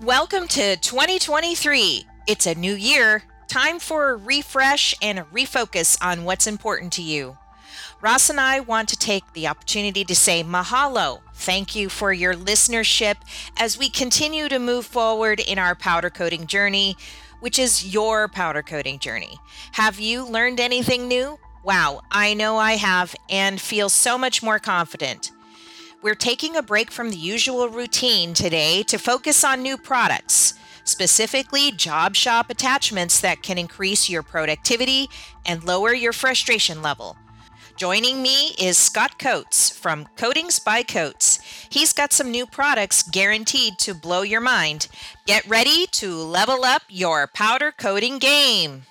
Welcome to 2023. It's a new year. Time for a refresh and a refocus on what's important to you. Ross and I want to take the opportunity to say mahalo. Thank you for your listenership as we continue to move forward in our powder coating journey, which is your powder coating journey. Have you learned anything new? Wow, I know I have and feel so much more confident. We're taking a break from the usual routine today to focus on new products, specifically job shop attachments that can increase your productivity and lower your frustration level. Joining me is Scott Coates from Coatings by Coates. He's got some new products guaranteed to blow your mind. Get ready to level up your powder coating game.